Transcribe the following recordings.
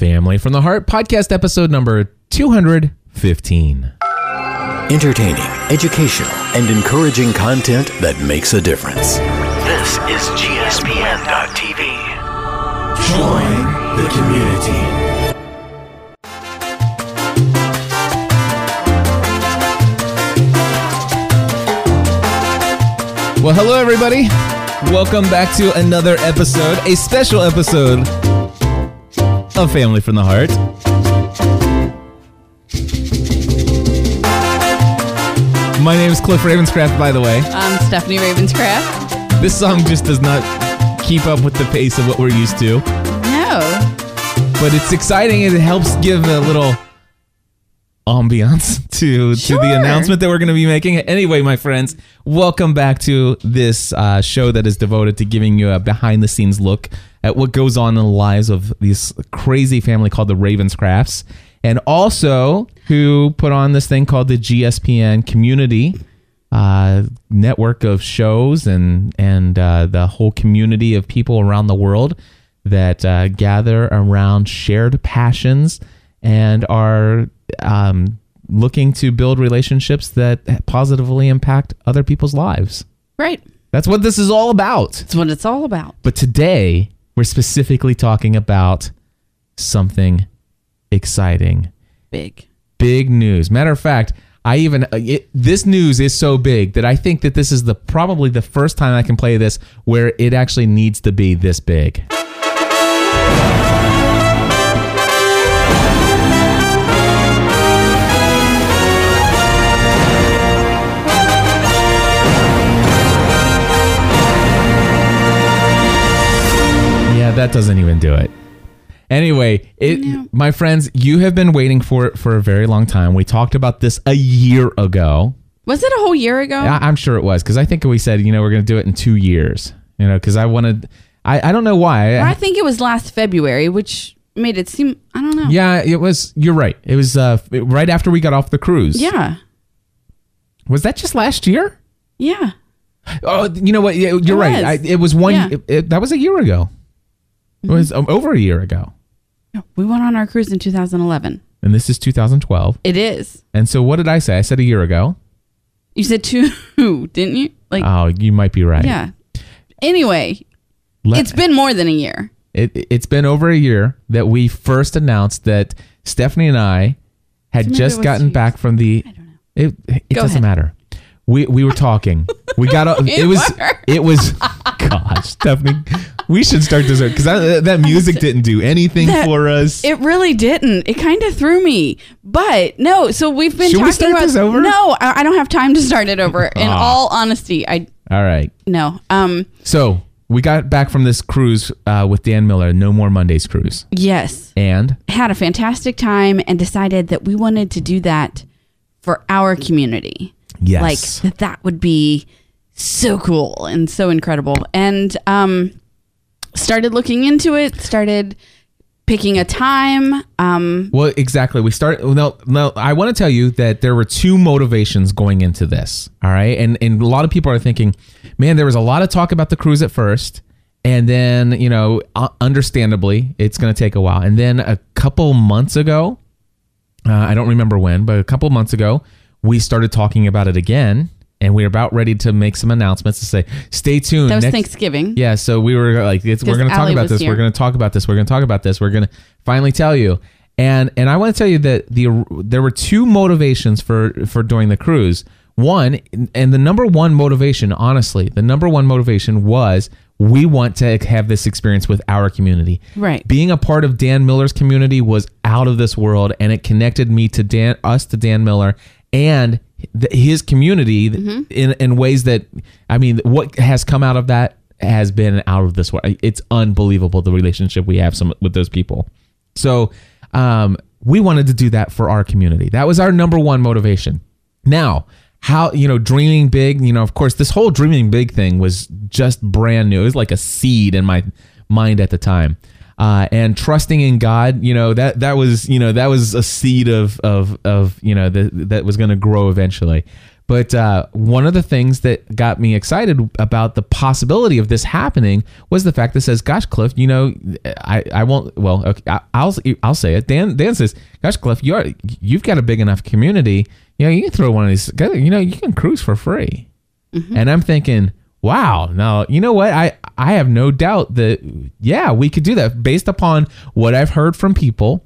Family from the Heart podcast episode number 215. Entertaining, educational, and encouraging content that makes a difference. This is GSPN.TV. Join the community. Well, hello, everybody. Welcome back to another episode, a special episode of Family from the Heart. My name is Cliff Ravenscraft, by the way. I'm Stephanie Ravenscraft. This song just does not keep up with the pace of what we're used to, No. but it's exciting and it helps give a little ambiance to to the announcement that we're going to be making. Anyway, my friends, welcome back to this uh, show that is devoted to giving you a behind the scenes look at what goes on in the lives of this crazy family called the Ravenscrafts, and also who put on this thing called the GSPN Community uh, network of shows and and uh, the whole community of people around the world that uh, gather around shared passions and are um, looking to build relationships that positively impact other people's lives. Right. That's what this is all about. That's what it's all about. But today we're specifically talking about something exciting Big. big news. Matter of fact, I even uh, it, this news is so big that I think that this is the probably the first time I can play this where it actually needs to be this big. That doesn't even do it. Anyway, it my friends, you have been waiting for it for a very long time. We talked about this a year ago. Was it a whole year ago? I, I'm sure it was because I think we said, you know, we're going to do it in two years. You know, because I wanted, I, I don't know why. I think it was last February, which made it seem, I don't know. yeah, it was. You're right. It was uh, right after we got off the cruise. Yeah. Was that just last year? Yeah. Oh, you know what? Yeah, you're It right. I, it was one. Yeah. It- it- that was a year ago. It was um, over a year ago, No, We went on our cruise in 2011. and this is 2012. It is. And so, what did I say? I said a year ago. You said two, didn't you? Like, Oh, you might be right. yeah. Anyway, Let- it's been more than a year. It, it's been over a year that we first announced that Stephanie and I had maybe just gotten back from the. I don't know. It it Go doesn't ahead. matter. We we were talking. We got a, it was it was gosh Stephanie. We should start this because that, that music didn't do anything That- for us. It really didn't. It kind of threw me. But no, so we've been Should we talking start about this over? No, I, I don't have time to start it over. In Ah. all honesty, I All right. no. Um So we got back from this cruise uh, with Dan Miller, No More Mondays cruise, yes. and Had a fantastic time and decided that we wanted to do that for our community. yes, Like that that would be so cool and so incredible. And um started looking into it, started picking a time. Um Well, exactly. We start. No, no. I want to tell you that there were two motivations going into this. All right, and and a lot of people are thinking, man, there was a lot of talk about the cruise at first, and then you know, uh, understandably, it's going to take a while. And then a couple months ago, uh, I don't remember when, but a couple months ago, we started talking about it again, and we are about ready to make some announcements to say, stay tuned. that was Next- Thanksgiving. yeah, so we were like, it's, we're going to talk about this. We're going to talk about this. We're going to talk about this. We're going to finally tell you. And and I want to tell you that the there were two motivations for for doing the cruise. One and the number one motivation, honestly, the number one motivation was we want to have this experience with our community. Right. Being a part of Dan Miller's community was out of this world, and it connected me to Dan, us to Dan Miller, and his community in in ways that I mean, what has come out of that has been out of this world. It's unbelievable the relationship we have some with those people. So um, we wanted to do that for our community. That was our number one motivation. Now, how you know dreaming big? You know, of course, this whole dreaming big thing was just brand new. It was like a seed in my mind at the time. Uh, and trusting in God, you know that that was you know that was a seed of of of you know that that was going to grow eventually. But uh, one of the things that got me excited about the possibility of this happening was the fact that says, "Gosh, Cliff, you know, I, I won't. Well, okay, I, I'll I'll say it." Dan Dan says, "Gosh, Cliff, you are you've got a big enough community. You know, you can throw one of these. You know, you can cruise for free." And I'm thinking, wow. Now you know what? I I have no doubt that yeah, we could do that based upon what I've heard from people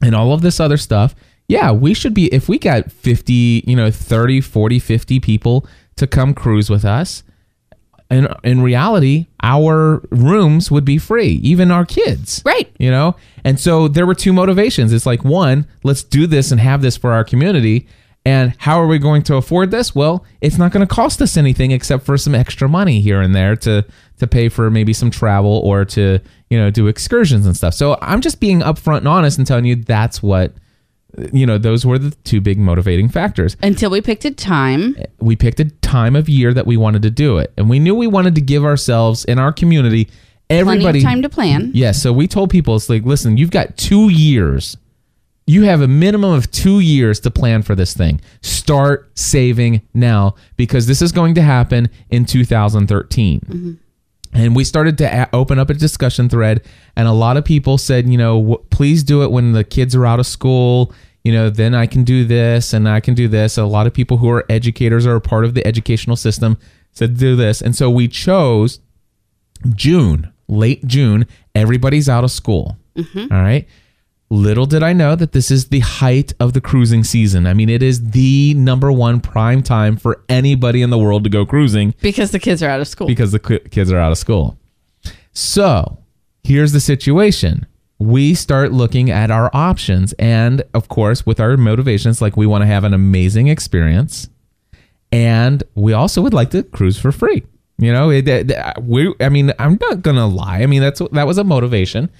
and all of this other stuff yeah, we should be if we got 50, you know, 30, 40, 50 people to come cruise with us. And in reality, our rooms would be free, even our kids. Right. You know? And so there were two motivations. It's like, one, let's do this and have this for our community. And how are we going to afford this? Well, it's not going to cost us anything except for some extra money here and there to to pay for maybe some travel or to, you know, do excursions and stuff. So I'm just being upfront and honest and telling you that's what you know, those were the two big motivating factors. Until we picked a time. Eh, we picked a time of year that we wanted to do it. And we knew we wanted to give ourselves in our community everybody of time to plan. Yes, yeah, so we told people it's like, listen, you've got 2 years. You have a minimum of 2 years to plan for this thing. Start saving now because this is going to happen in 2013. Mm-hmm. And we started to open up a discussion thread, and a lot of people said, you know, please do it when the kids are out of school. You know, then I can do this and I can do this. A lot of people who are educators or a part of the educational system said, do this. And so we chose June, late June. Everybody's out of school. Mm-hmm. All right. Little did I know that this is the height of the cruising season. I mean, it is the number one prime time for anybody in the world to go cruising because the kids are out of school. Because the kids are out of school. So here's the situation we start looking at our options. And of course, with our motivations, like we want to have an amazing experience. And we also would like to cruise for free. You know, it, it, we, I mean, I'm not going to lie. I mean, that's, that was a motivation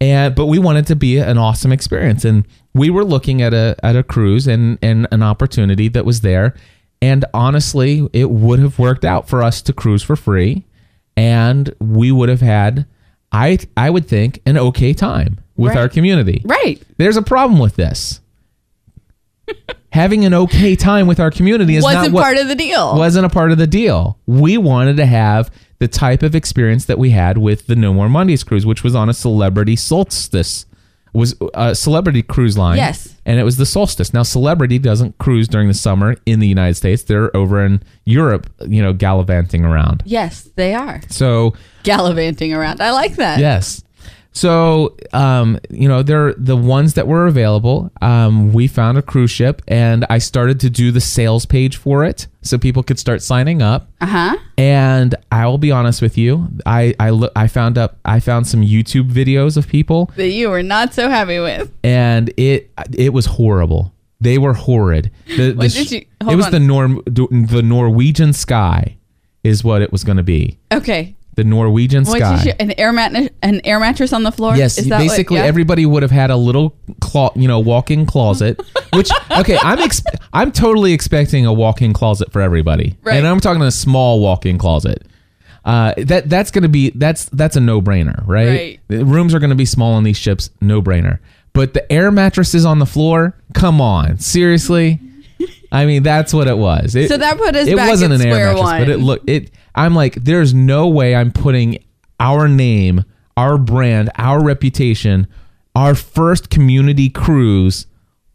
and but we wanted to be an awesome experience and we were looking at a at a cruise and and an opportunity that was there and honestly it would have worked out for us to cruise for free and we would have had i i would think an okay time with Right. our community right. there's a problem with this having an okay time with our community is Wasn't not what, part of the deal. wasn't a part of the deal. We wanted to have the type of experience that we had with the No More Mondays cruise, which was on a celebrity solstice, was a celebrity cruise line. Yes. and it was the solstice. Now, celebrity doesn't cruise during the summer in the United States; they're over in Europe, you know, gallivanting around. yes, they are. So Gallivanting around. I like that. Yes. So, um, you know, they're the ones that were available. Um, we found a cruise ship, and I started to do the sales page for it, so people could start signing up. Uh huh. And I will be honest with you, I I, look, I found up I found some YouTube videos of people, That you were not so happy with. and it it was horrible. They were horrid. The, the sh- did you- it was on. the Norm the Norwegian sky, is what it was going to be. Okay. The Norwegian What sky. did you, an air mat an air mattress on the floor? Yes, Is that basically what, yeah? everybody would have had a little clo- you know, walk-in closet. Which okay, I'm ex- I'm totally expecting a walk-in closet for everybody, Right. and I'm talking a small walk-in closet. Uh, that that's gonna be that's that's a no-brainer, right? Right. The rooms are gonna be small on these ships, no-brainer. But the air mattresses on the floor, come on, seriously. I mean, that's what it was. It, So that put us it back wasn't an air mattress, one. but it look it. I'm like, there's no way I'm putting our name, our brand, our reputation, our first community cruise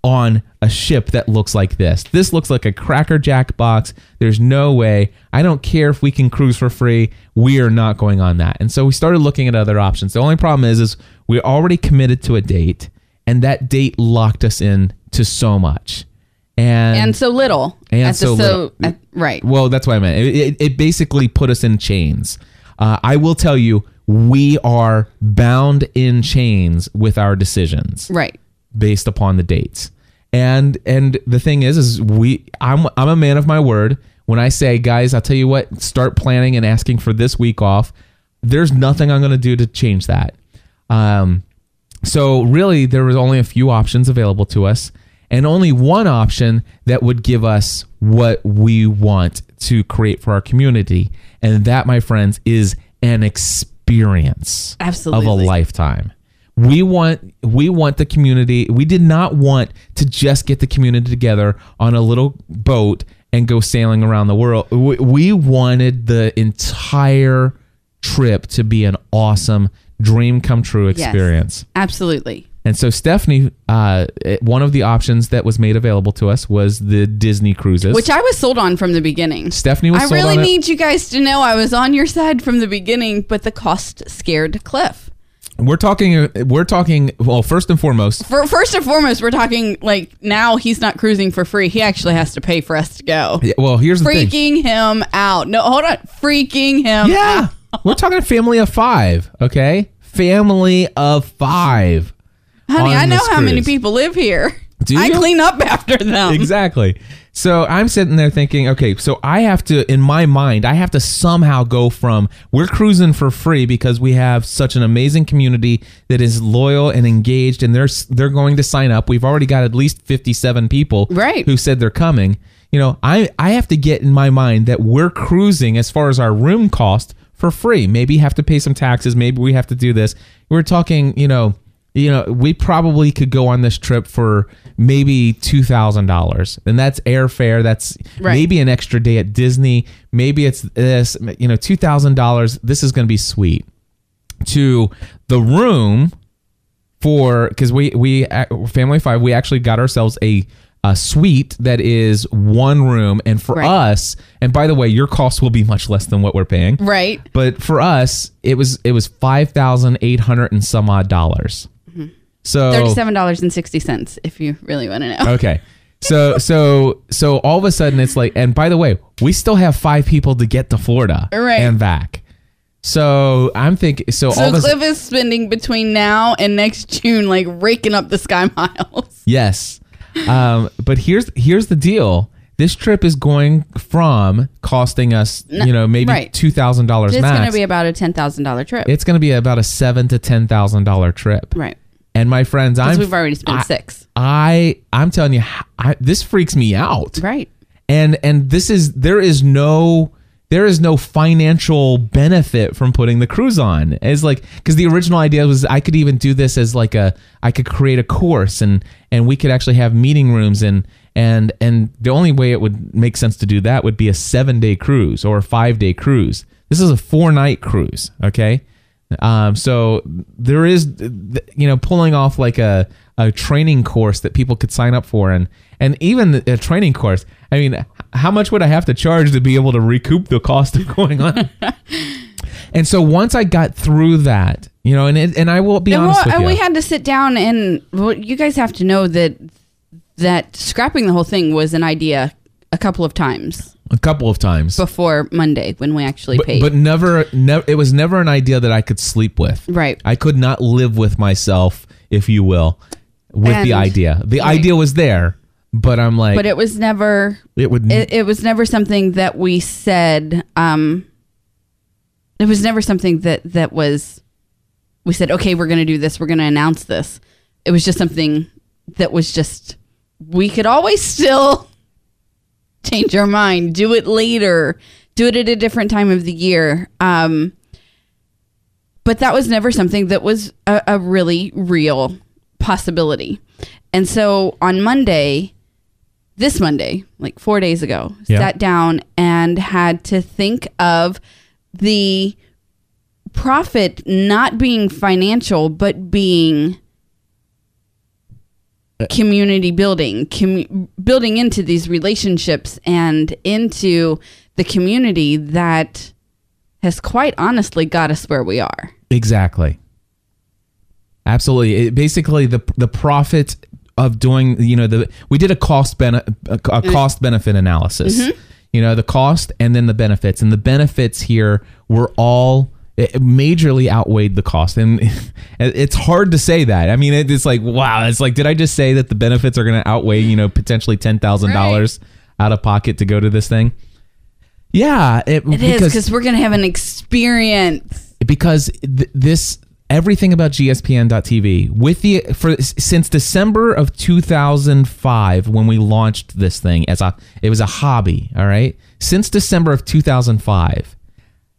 on a ship that looks like this. This looks like a Cracker Jack box. There's no way. I don't care if we can cruise for free. We are not going on that. And so we started looking at other options. The only problem is, is we already committed to a date, and that date locked us in to so much. And, and so little. And At the- so little. right. well, that's what I meant. It, it, it basically put us in chains. Uh, I will tell you, we are bound in chains with our decisions Right. based upon the dates. And and the thing is, is we I'm I'm a man of my word. When I say, guys, I'll tell you what, start planning and asking for this week off. There's nothing I'm going to do to change that. Um, so really, there was only a few options available to us, and only one option that would give us what we want to create for our community, and that, my friends, is an experience of a lifetime. We want we want the community. We did not want to just get the community together on a little boat and go sailing around the world. We, we wanted the entire trip to be an awesome dream come true Yes. experience. Absolutely. And so Stephanie, uh, one of the options that was made available to us was the Disney cruises. Which I was sold on from the beginning. Stephanie was I sold really on it. need you guys to know I was on your side from the beginning, but the cost scared Cliff. We're talking. We're talking. Well, first and foremost, For, first and foremost, we're talking like now he's not cruising for free. He actually has to pay for us to go. yeah, well, here's the thing. Freaking him out. No, hold on. Freaking him Yeah, out. we're talking a family of five. Okay, family of five. Honey, on I know how many cruise. people live here. Do I you? clean up after them. exactly. So I'm sitting there thinking, okay, so I have to, in my mind, I have to somehow go from we're cruising for free because we have such an amazing community that is loyal and engaged, and they're they're going to sign up. We've already got at least 57 people Right. who said they're coming. You know, I I have to get in my mind that we're cruising as far as our room cost for free. Maybe have to pay some taxes. Maybe we have to do this. We're talking, you know, you know, we probably could go on this trip for maybe two thousand dollars, and that's airfare. That's Right. maybe an extra day at Disney. Maybe it's this. You know, two thousand dollars. This is going to be sweet. To the room for because we we family five we actually got ourselves a a suite that is one room and for Right. us and by the way your cost will be much less than what we're paying Right. but for us it was it was five thousand eight hundred and some odd dollars so Thirty-seven dollars and sixty cents, if you really want to know. okay so so so all of a sudden it's like and by the way we still have five people to get to florida Right. and back so i'm thinking so, all So of a Cliff is spending between now and next June, like raking up the sky miles. Yes. Um, but here's here's the deal. This trip is going from costing us, you know, maybe right. two thousand dollars max. It's going to be about a ten thousand dollar trip. it's going to be about a seven to ten thousand dollar trip. right. And my friends, I'm we've already spent I, six. I I'm telling you, I, this freaks me out. Right. And and this is there is no there is no financial benefit from putting the cruise on. It's like because the original idea was I could even do this as like a I could create a course and and we could actually have meeting rooms and and and the only way it would make sense to do that would be a seven day cruise or a five day cruise. This is a four night cruise. Okay. Um, so there is, you know, pulling off like a, a training course that people could sign up for, and and even a training course. I mean, how much would I have to charge to be able to recoup the cost of going on? and so once I got through that, you know, and it, and I will be And, honest well, and you, we had to sit down and well, you guys have to know that that scrapping the whole thing was an idea a couple of times a couple of times, before Monday when we actually but, paid. but never, never, it was never an idea that I could sleep with. Right. I could not live with myself, if you will, with the idea. The right. idea was there, but I'm like, but it was never it would it, it was never something that we said um it was never something that that was we said okay we're going to do this we're going to announce this it was just something that was just we could always still change your mind. Do it later. Do it at a different time of the year. Um but that was never something that was a, a really real possibility. And so on monday this Monday, like four days ago, Yeah. sat down and had to think of the profit not being financial, but being Uh, community building, commu- building into these relationships and into the community that has quite honestly got us where we are. Exactly. Absolutely. It, basically, the the profit of doing you know the we did a cost bene- a, a mm. cost benefit analysis. Mm-hmm. You know the cost and then the benefits, and the benefits here were all it majorly outweighed the cost, and it's hard to say that. I mean, it's like wow, it's like did I just say that the benefits are going to outweigh you know potentially ten thousand dollars out of pocket to go to this thing? Yeah, it, It is because we're going to have an experience. because th- this everything about gspn.tv with the for since december of 2005 when we launched this thing as a it was a hobby all right since december of 2005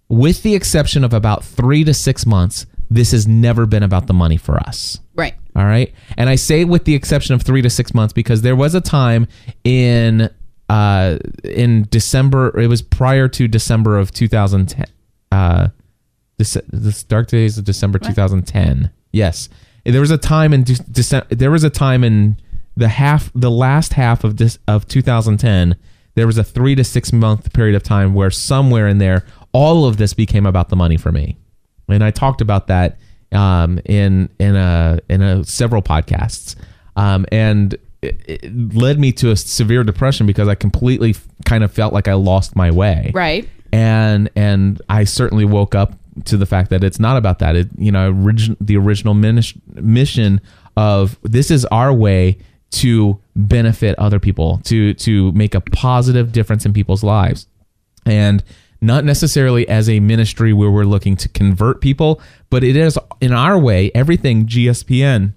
with the exception of about three to six months this has never been about the money for us Right. all right. And I say with the exception of three to six months because there was a time in uh, in December. It was prior to December of 2010. Uh, this this Dark Days of December 2010. Yes, there was a time in De- December. There was a time in the half, the last half of this of 2010. There was a three to six month period of time where somewhere in there, all of this became about the money for me, and I talked about that um, in in a in a several podcasts, um, and it, it led me to a severe depression because I completely f- kind of felt like I lost my way Right. and and I certainly woke up to the fact that it's not about that. It you know origin, the original minis- mission of this is our way to benefit other people to to make a positive difference in people's lives, and not necessarily as a ministry where we're looking to convert people, but it is in our way. Everything GSPN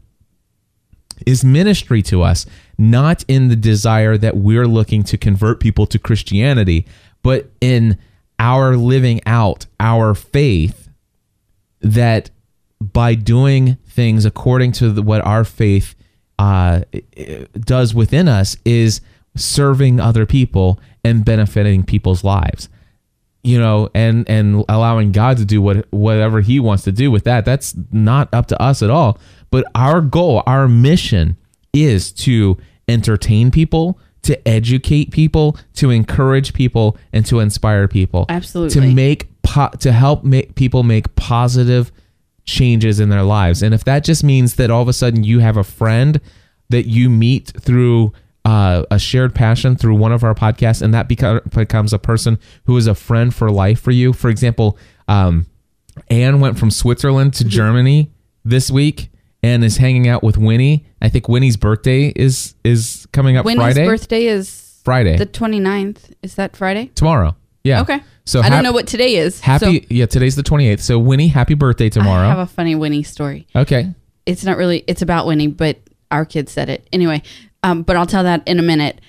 is ministry to us, not in the desire that we're looking to convert people to Christianity, but in our living out our faith that by doing things according to the, what our faith uh, does within us is serving other people and benefiting people's lives you know and and allowing god to do what whatever he wants to do with that. That's not up to us at all. But our goal our mission is to entertain people to educate people to encourage people and to inspire people. Absolutely. to make po- to help make people make positive changes in their lives. And if that just means that all of a sudden you have a friend that you meet through uh, a shared passion through one of our podcasts, and that beco- becomes a person who is a friend for life for you. For example, um, Anne went from Switzerland to Germany this week and is hanging out with Winnie. I think Winnie's birthday is is coming up Winnie's Friday. birthday is Friday the 29th. Is that Friday? tomorrow. Yeah. Okay. So I hap- don't know what today is. Happy. So yeah, today's the twenty eighth. So Winnie, happy birthday tomorrow. I have a funny Winnie story. okay. It's not really. It's about Winnie, but our kids said it anyway. Um, but I'll tell that in a minute.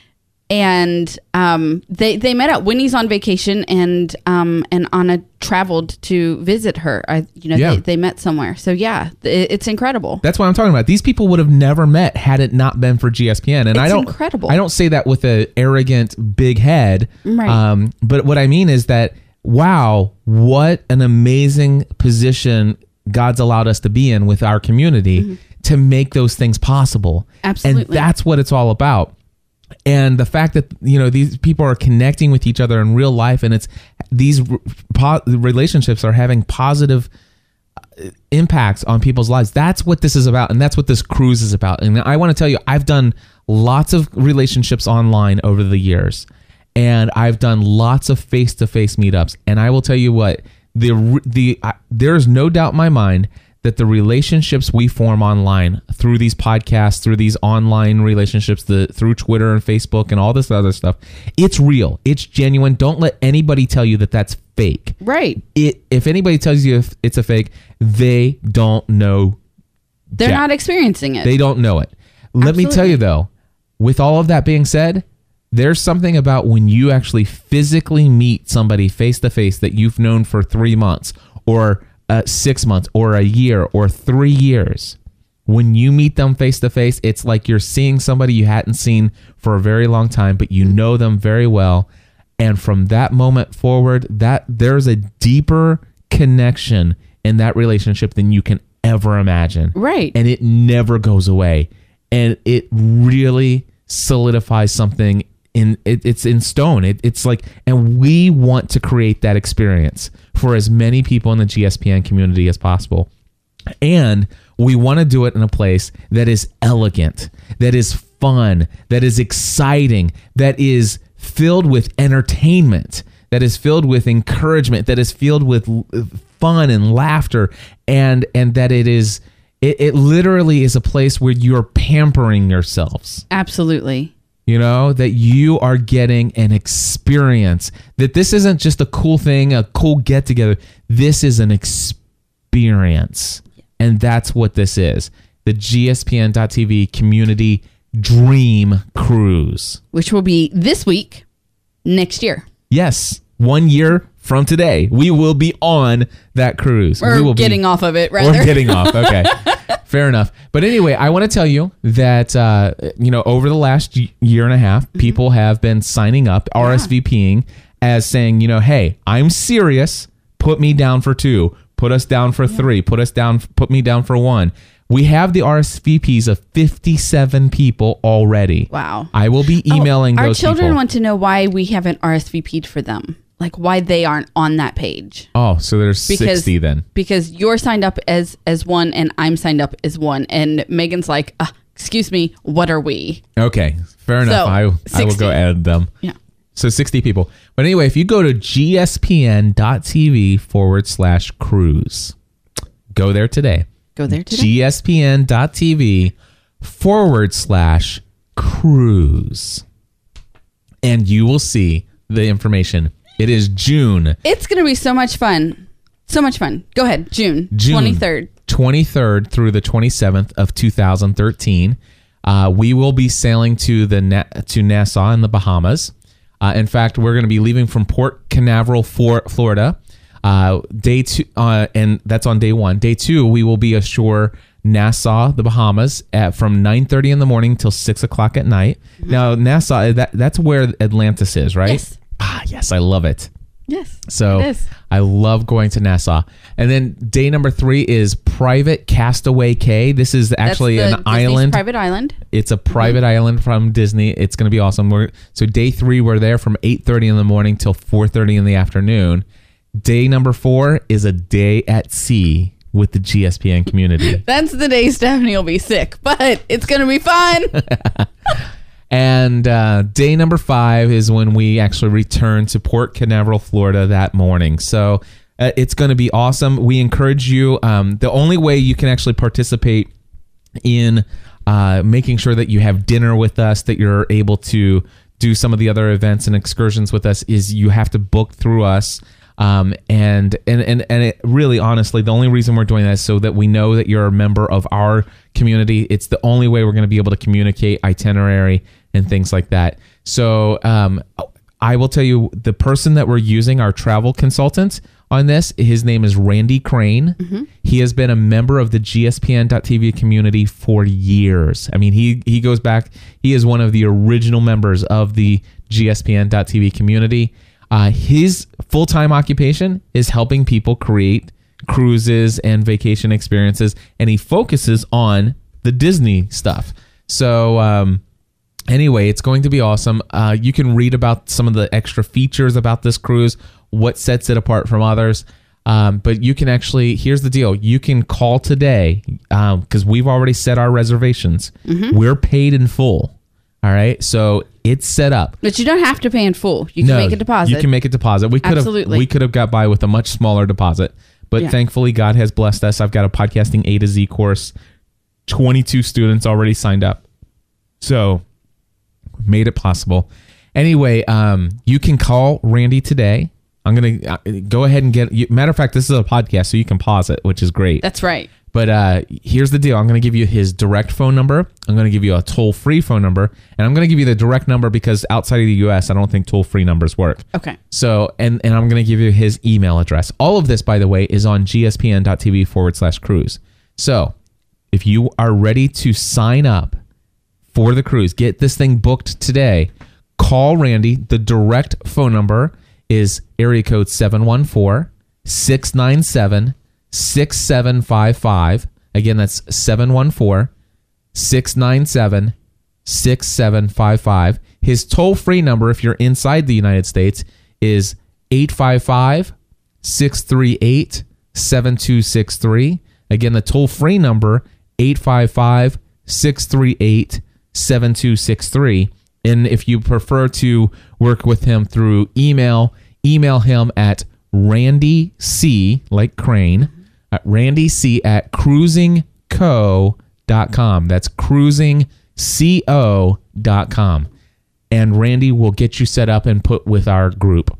And um, they they met up. Winnie's on vacation, and um, and Anna traveled to visit her. I, you know, Yeah. they, they met somewhere. So yeah, it, it's incredible. That's what I'm talking about. These people would have never met had it not been for GSPN. And I don't incredible. I don't say that with a arrogant big head. Right. Um, but what I mean is that wow, what an amazing position God's allowed us to be in with our community to make those things possible. Absolutely. And that's what it's all about. And the fact that you know these people are connecting with each other in real life, and it's these po- relationships are having positive uh, impacts on people's lives. That's what this is about, and that's what this cruise is about. And I want to tell you, I've done lots of relationships online over the years, and I've done lots of face-to-face meetups. And I will tell you what the the I, there is no doubt in my mind that the relationships we form online through these podcasts, through these online relationships, the through Twitter and Facebook and all this other stuff, it's real, it's genuine. Don't let anybody tell you that that's fake Right. it if anybody tells you if it's a fake, they don't know. They're Jack. not experiencing it. They don't know it. Let me tell you though, with all of that being said, there's something about when you actually physically meet somebody face to face that you've known for three months or uh, six months or a year or three years. When you meet them face to face, it's like you're seeing somebody you hadn't seen for a very long time, but you know them very well. And from that moment forward, that there's a deeper connection in that relationship than you can ever imagine Right. and it never goes away and it really solidifies something in it, it's in stone. It, it's like and we want to create that experience for as many people in the gspn community as possible. And we want to do it in a place that is elegant that is fun that is exciting that is filled with entertainment that is filled with encouragement that is filled with uh, fun and laughter and and that it is it, it literally is a place where you're pampering yourselves. Absolutely. You know that you are getting an experience. That this isn't just a cool thing a cool get together. This is an experience. And that's what this is. The gspn.tv community dream cruise. Which will be this week, next year. yes. One year from today we will be on that cruise Or we will be- getting off of it, rather. or getting off. Okay. Fair enough. But anyway, I want to tell you that uh, you know over the last year and a half, Mm-hmm. people have been signing up, RSVPing, as saying, you know, hey, I'm serious. Put me down for two. Put us down for three. Put us down. Put me down for one. We have the RSVPs of 57 people already. Wow. I will be Oh, emailing our children people. want to know why we haven't RSVP'd for them, like why they aren't on that page. oh, so there's Because 60 then. because you're signed up as as one and I'm signed up as one, and Megan's like, uh, excuse me, what are we? Okay, fair enough. So, I, I will go add them. Yeah. So 60 people. But anyway, if you go to gspn.tv forward slash cruise, go there today. Go there today. gspn.tv forward slash cruise. And you will see the information. It is June. it's gonna be so much fun, so much fun. Go ahead, June June twenty third. 23rd through the 27th of 2013. Uh, we will be sailing to the Na- to Nassau in the Bahamas. Uh, in fact, we're going to be leaving from Port Canaveral, for Florida. Uh, day two, uh, and that's on day one. Day two, we will be ashore Nassau, the Bahamas, at from 9:30 in the morning till six o'clock at night. Now, Nassau, that that's where Atlantis is, right? Yes. Ah, yes, I love it. Yes. So it. I love going to Nassau. And then day number three is Private Castaway Cay. This is actually That's the an Disney's island. private island. it's a private island from Disney. It's going to be awesome. We're, so day three, we're there from 8.30 in the morning till 4.30 in the afternoon. Day number four is a day at sea with the GSPN community. That's the day Stephanie will be sick, but it's gonna be fun. And uh, day number five is when we actually return to Port Canaveral, Florida that morning. So uh, it's going to be awesome. We encourage you. Um, the only way you can actually participate in uh, making sure that you have dinner with us, that you're able to do some of the other events and excursions with us, is you have to book through us. Um, and and and and it really, honestly, the only reason we're doing that is so that we know that you're a member of our community. It's the only way we're going to be able to communicate itinerary and things like that. So um, I will tell you the person that we're using, our travel consultant on this, his name is Randy Crane. He has been a member of the GSPN.TV community for years. I mean, he he goes back. He is one of the original members of the GSPN.TV community. Uh, his full time occupation is helping people create cruises and vacation experiences, and he focuses on the Disney stuff. So, um, anyway, it's going to be awesome. Uh, you can read about some of the extra features about this cruise, what sets it apart from others. Um, but you can actually, here's the deal you can call today because we've already set our reservations. We're paid in full. All right. So it's set up. but you don't have to pay in full. You can make a deposit. You can make a deposit. We could have Absolutely. we could have got by with a much smaller deposit, but Yeah. thankfully God has blessed us. I've got a podcasting A to Z course. Twenty two students already signed up, so made it possible. Anyway, um, you can call Randy today. I'm gonna uh, go ahead and get. Matter of fact, this is a podcast, so you can pause it, which is great. That's right. But uh, here's the deal. I'm going to give you his direct phone number. I'm going to give you a toll free phone number. And I'm going to give you the direct number because outside of the US, I don't think toll free numbers work. Okay. So, and, and I'm going to give you his email address. All of this, by the way, is on gspn.tv forward slash cruise. So, if you are ready to sign up for the cruise, get this thing booked today, call Randy. The direct phone number is area code 714 697 6755. Again, that's 714 697 6755. His toll free number, if you're inside the United States, is 855 638 7263. Again, the toll free number, 855 638 7263. And if you prefer to work with him through email, email him at Randy C, like Crane, at Randy C at cruisingco.com. That's cruisingco.com. And Randy will get you set up and put with our group.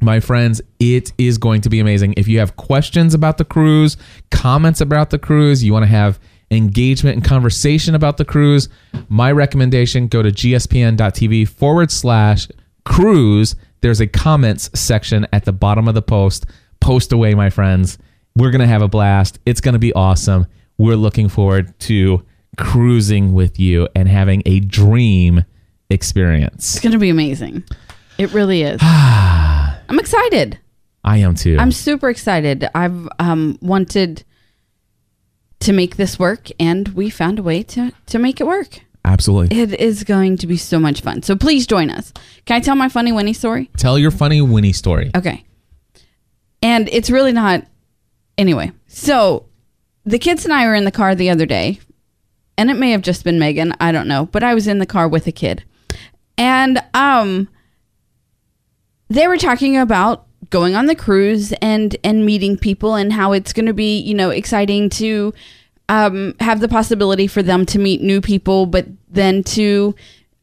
My friends, it is going to be amazing. If you have questions about the cruise, comments about the cruise, you want to have engagement and conversation about the cruise, my recommendation go to gspn.tv forward slash cruise. There's a comments section at the bottom of the post. Post away, my friends. We're going to have a blast. It's going to be awesome. we're looking forward to cruising with you and having a dream experience. It's gonna be amazing. It really is. I'm excited. I am too. I'm super excited. I've um, wanted to make this work, and we found a way to to make it work. Absolutely. It is going to be so much fun. So please join us. Can I tell my funny Winnie story? Tell your funny Winnie story. Okay. And it's really not. Anyway, so the kids and I were in the car the other day, and it may have just been Megan. I don't know, but I was in the car with a kid, and um, they were talking about going on the cruise and and meeting people and how it's going to be you know exciting to um, have the possibility for them to meet new people, but then to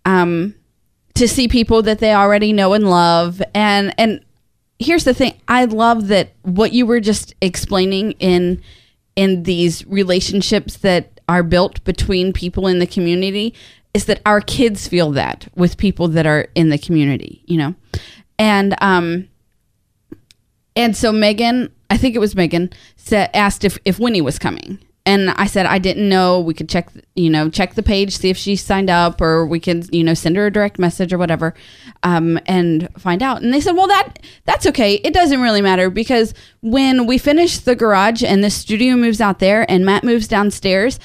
um, to see people that they already know and love. And and here's the thing: I love that what you were just explaining in in these relationships that are built between people in the community is that our kids feel that with people that are in the community, you know, and um. And so Megan, I think it was Megan, said, asked if, if Winnie was coming and I said I didn't know. We could check, you know, check the page, see if she signed up, or we could, you know, send her a direct message or whatever, um, and find out. And they said, well, that that's okay. It doesn't really matter because when we finish the garage and the studio moves out there and Matt moves downstairs.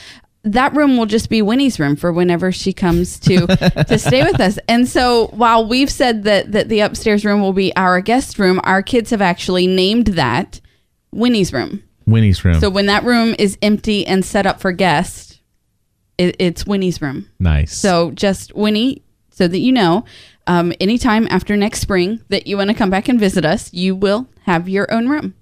That room will just be Winnie's room for whenever she comes to to stay with us. And so, while we've said that that the upstairs room will be our guest room, our kids have actually named that Winnie's room. Winnie's room. So when that room is empty and set up for guests, it, it's Winnie's room. nice. So just Winnie, so that you know, um, anytime after next spring that you want to come back and visit us, you will have your own room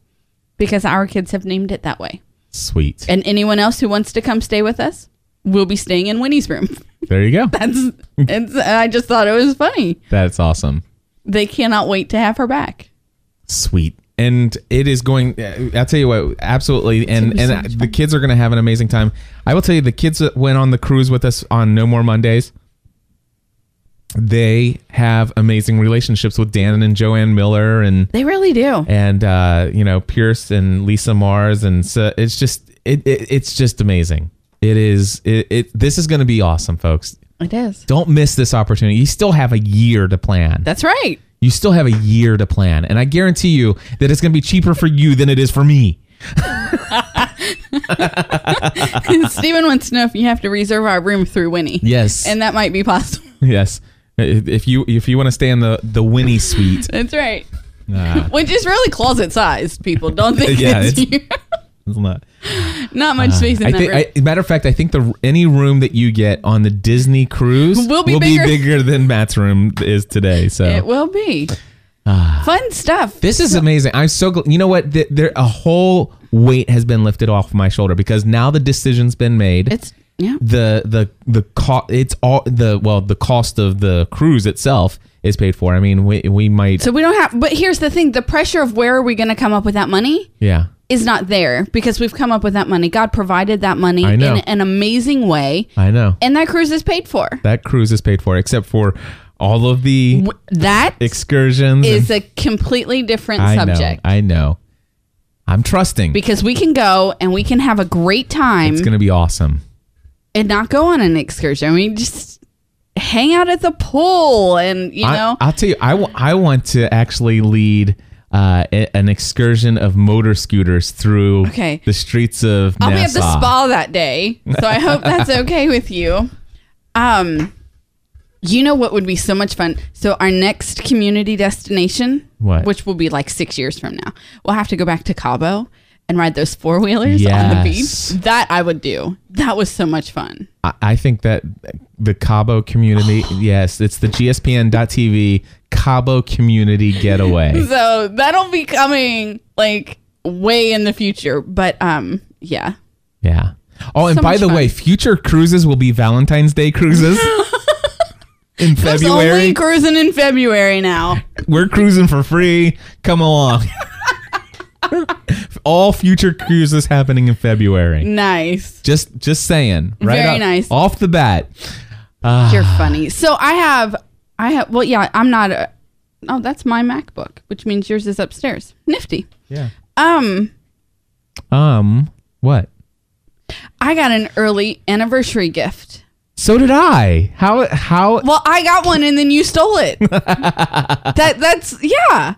because our kids have named it that way. Sweet. And anyone else who wants to come stay with us will be staying in Winnie's room. there you go. That's it's, I just thought it was funny. That's awesome. They cannot wait to have her back. Sweet. And it is going. I'll tell you what, absolutely. And and so the kids are going to have an amazing time. I will tell you, the kids that went on the cruise with us on No More Mondays. They have amazing relationships with Dan and Joanne Miller, and They really do. and uh, you know Pierce and Lisa Mars, and so it's just it, it it's just amazing. It is it, it this is going to be awesome, folks. It is. Don't miss this opportunity. You still have a year to plan. That's right. You still have a year to plan, and I guarantee you that it's going to be cheaper for you than it is for me. Stephen wants to know if you have to reserve our room through Winnie. Yes, And that might be possible. yes. If you if you want to stay in the the Winnie suite, That's right. uh, Which is really closet sized, people. Don't think Yeah, it's, it's- it's not. not much space in I that think, room. I, matter of fact, I think the any room that you get on the Disney cruise Will be bigger. than Matt's room is today. So it will be. Fun stuff. Ah. This is amazing. I'm so gl- you know what? Th- There a whole weight has been lifted off my shoulder because now the decision's been made. It's yeah. the the the cost. It's all the well the cost of the cruise itself is paid for. I mean, we we might So we don't have but here's the thing, the pressure of where are we gonna come up with that money yeah is not there because we've come up with that money. God provided that money in an amazing way. I know And that cruise is paid for. that cruise is paid for except for all of the W- That excursions. is and- a completely different I subject. know. I know. I'm trusting. because we can go and we can have a great time it's gonna be awesome. And not go on an excursion. I mean, just hang out at the pool and you know. I, will tell you, I, w- I want to actually lead uh, a- an excursion of motor scooters through Okay. the streets of I'll be at the spa that day, so I hope that's okay with you. Um, you know what would be so much fun? So our next community destination, What? which will be like six years from now, we'll have to go back to Cabo and ride those four wheelers on the beach. That I would do. That was so much fun. I, I think that the Cabo community, yes, it's the GSPN.TV Cabo community getaway. So that'll be coming like way in the future. But um, yeah. Yeah. Oh, and So by much the fun. way, future cruises will be Valentine's Day cruises in There's only February. cruising in February now. We're cruising for free. Come along. All future cruises happening in February. Nice. Just just saying. Right Very off- nice. Off the bat. Ah. You're funny. So I have, I have. Well, yeah, I'm not. A, oh, that's my MacBook, which means yours is upstairs. Nifty. Yeah. Um, Um, what? I got an early anniversary gift. So did I. How how Well, I got one and then you stole it. that that's yeah.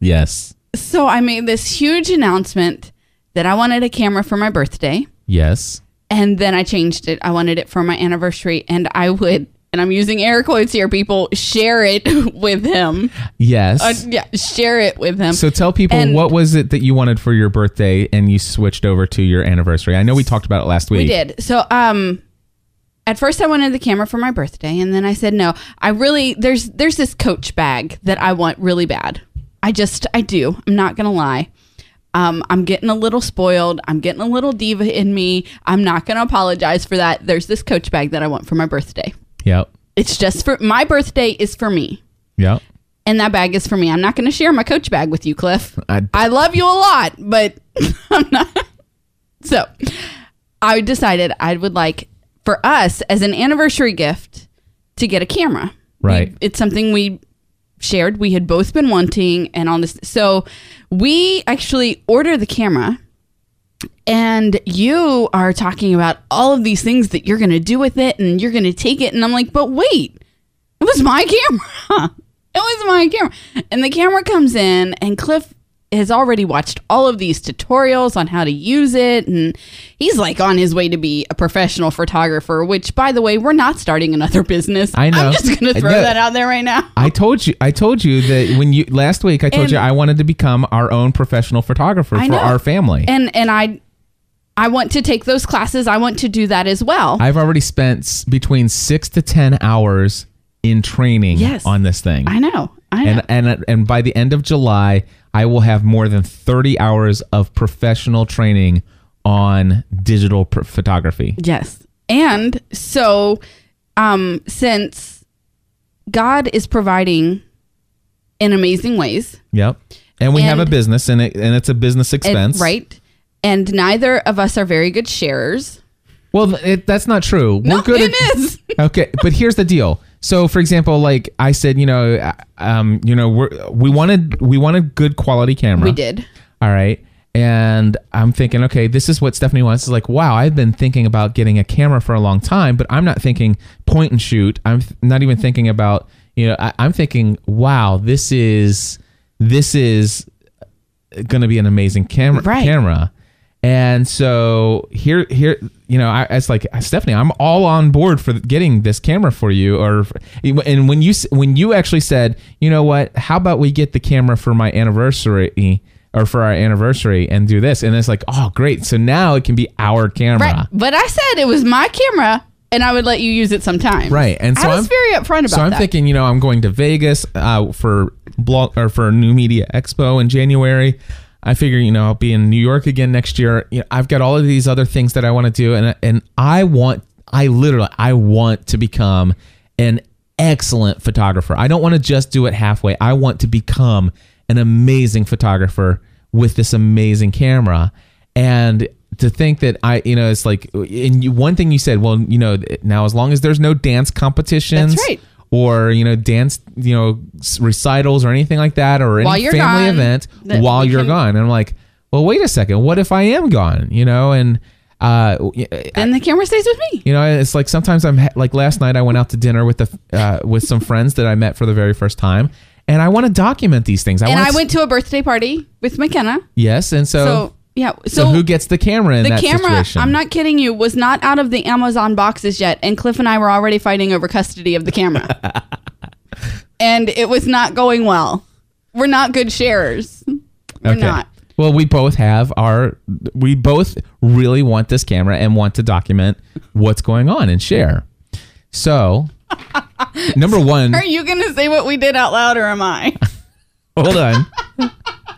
Yes. So I made this huge announcement that I wanted a camera for my birthday. Yes. And then I changed it. I wanted it for my anniversary and I would and I'm using air quotes here, people, share it with him. Yes. Uh, yeah, share it with him. so tell people And- what was it that you wanted for your birthday and you switched over to your anniversary. I know we talked about it last week. We did. So, um, at first I wanted the camera for my birthday, and then I said no. I really there's there's this Coach bag that I want really bad. I just I do. I'm not gonna lie. Um, I'm getting a little spoiled. I'm getting a little diva in me. I'm not gonna apologize for that. There's this Coach bag that I want for my birthday. Yep. It's just for my birthday is for me. Yep. And that bag is for me. I'm not going to share my Coach bag with you, Cliff. I- I love you a lot, but I'm not. So I decided I would like for us as an anniversary gift to get a camera. Right. We- it's something we shared. We had both been wanting and on this. So we actually order the camera and you are talking about all of these things that you're going to do with it and you're going to take it. And I'm like, but wait, it was my camera. it was my camera. And the camera comes in, and Cliff has already watched all of these tutorials on how to use it. And he's like on his way to be a professional photographer, which, by the way, we're not starting another business. I know. I'm just going to throw that out there right now. I told you. I told you that when you last week. I told And- you I wanted to become our own professional photographer I for know. our family. And, and I. I want to take those classes. I want to do that as well. I've already spent between six to ten hours in training Yes. on this thing. I know. I know. and and and by the end of July, I will have more than thirty hours of professional training on digital pr- photography. Yes. And so um since God is providing in amazing ways, Yep. And we have a business, and it and it's a business and- expense, right? And neither of us are very good sharers. Well, it, that's not true. No, We're good it at, is. okay, but here's the deal. So, for example, like I said, you know, uh, um, you know, we're, we wanted we wanted good quality camera. We did. All right. And I'm thinking, okay, this is what Stephanie wants. It's like, wow, I've been thinking about getting a camera for a long time, but I'm not thinking point and shoot. I'm th- not even thinking about, you know, I, I'm thinking, wow, this is this is going to be an amazing camera. Right. Camera. And so here, here, you know, I, it's like Stephanie, I'm all on board for getting this camera for you. Or, and when you when you actually said, you know what, how about we get the camera for my anniversary or for our anniversary and do this, and it's like, oh, great. So now it can be our camera. Right. But I said it was my camera and I would let you use it sometime. Right, and so I was I'm- very upfront about it. So I'm that. thinking, you know, I'm going to Vegas uh, for blog or for New Media Expo in January. I figure, you know, I'll be in New York again next year. You know, I've got all of these other things that I want to do, and and I want, I literally, I want to become an excellent photographer. I don't want to just do it halfway. I want to become an amazing photographer with this amazing camera, and to think that I, you know, it's like, and you, one thing you said, well, you know, now as long as there's no dance competitions, That's right. Or you know, dance, you know, recitals or anything like that, or While any family gone, event while you're can- gone. And I'm like, well, wait a second, what if I am gone? You know, and uh, y- then the camera stays with me. you know, it's like sometimes I'm ha- like last night I went out to dinner with the uh, with some friends that I met for the very first time, and I want to document these things. I And I went to a birthday party with McKenna. yes, and so So, yeah. so, So, who gets the camera in the that camera, situation? I'm not kidding you, was not out of the Amazon boxes yet. And Cliff and I were already fighting over custody of the camera. and it was not going well. We're not good sharers. We're not. Well, we both have our. We both really want this camera and want to document what's going on and share. So, number one, Are you going to say what we did out loud or am I? hold on.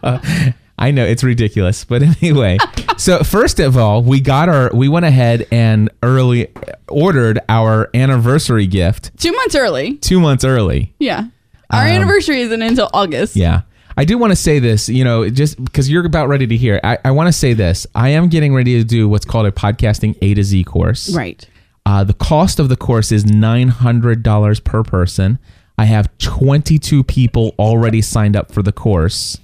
Uh, I know it's ridiculous, but anyway. So first of all, we got our. We went ahead and early ordered our anniversary gift Two months early. two months early. Yeah. Our Um, anniversary isn't until August. Yeah. I do want to say this, you know, just because you're about ready to hear. I, I want to say this. I am getting ready to do what's called a podcasting A to Z course. Right. Uh, the cost of the course is $900 per person. I have 22 people already signed up for the course.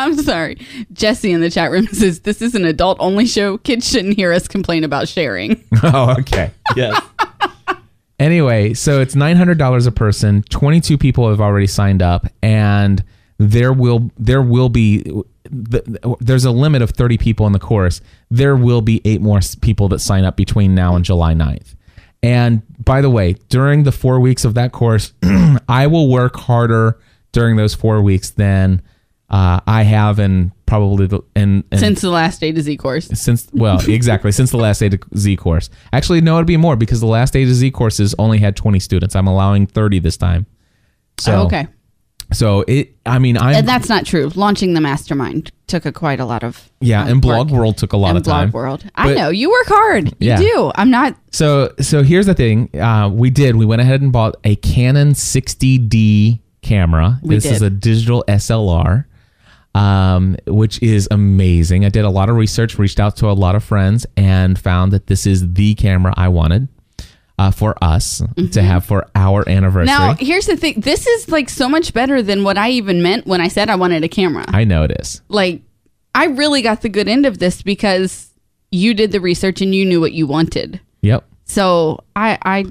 I'm sorry. Jesse in the chat room says this is an adult only show. Kids shouldn't hear us complain about sharing. oh, okay. Yes. anyway, so it's nine hundred dollars a person. Twenty two people have already signed up, and there will there will be the, there's a limit of thirty people in the course. There will be eight more people that sign up between now and July 9th. And by the way, during the four weeks of that course, I will work harder during those four weeks than uh, I have in probably the in Since the last day to Z course. since well exactly since the last A to Z course. Actually, no, it'd be more because the last A to Z courses only had 20 students. I'm allowing 30 this time. So Oh, okay. So it, I mean, And that's not true. Launching the mastermind took a quite a lot of yeah, um, and Blog. World took a lot and of time. Blog World. I But- know you work hard. You Yeah. do. I'm not. So so here's the thing. Uh, we did. We went ahead and bought a Canon 60D camera. We this is a digital SLR, um, which is amazing. I did a lot of research, reached out to a lot of friends, and found that this is the camera I wanted uh, for us to have for our anniversary. Mm-hmm. Now, here's the thing. This is like so much better than what I even meant when I said I wanted a camera. I know it is. like, I really got the good end of this because you did the research and you knew what you wanted. Yep. So I, I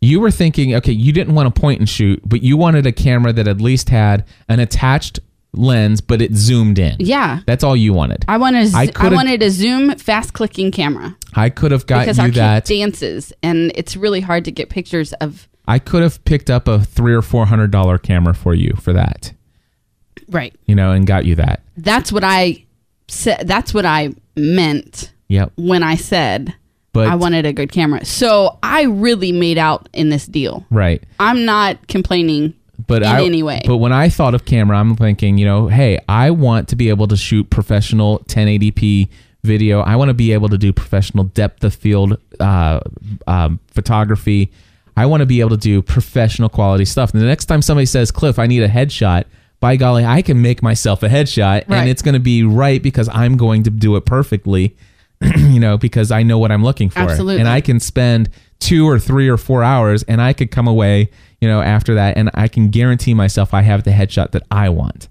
You were thinking, okay, you didn't want to point and shoot, but you wanted a camera that at least had an attached lens, but it zoomed in. yeah. That's all you wanted. I wanted I I, wanted a zoom fast clicking camera I could have got because you our kid that. dances and it's really hard to get pictures of I could have picked up a three or four hundred dollar camera for you for that, right. you know, and got you that. That's what I said. That's what I meant Yep. when I said But I wanted a good camera. So I really made out in this deal. right. I'm not complaining But in I, any way. But when I thought of camera, I'm thinking, you know, hey, I want to be able to shoot professional 1080p video. I want to be able to do professional depth of field uh, um, photography. I want to be able to do professional quality stuff. And the next time somebody says, Cliff, I need a headshot, by golly, I can make myself a headshot, Right. and it's going to be right because I'm going to do it perfectly. you know, because I know what I'm looking for. Absolutely. And I can spend two or three or four hours and I could come away, you know, after that and I can guarantee myself I have the headshot that I want.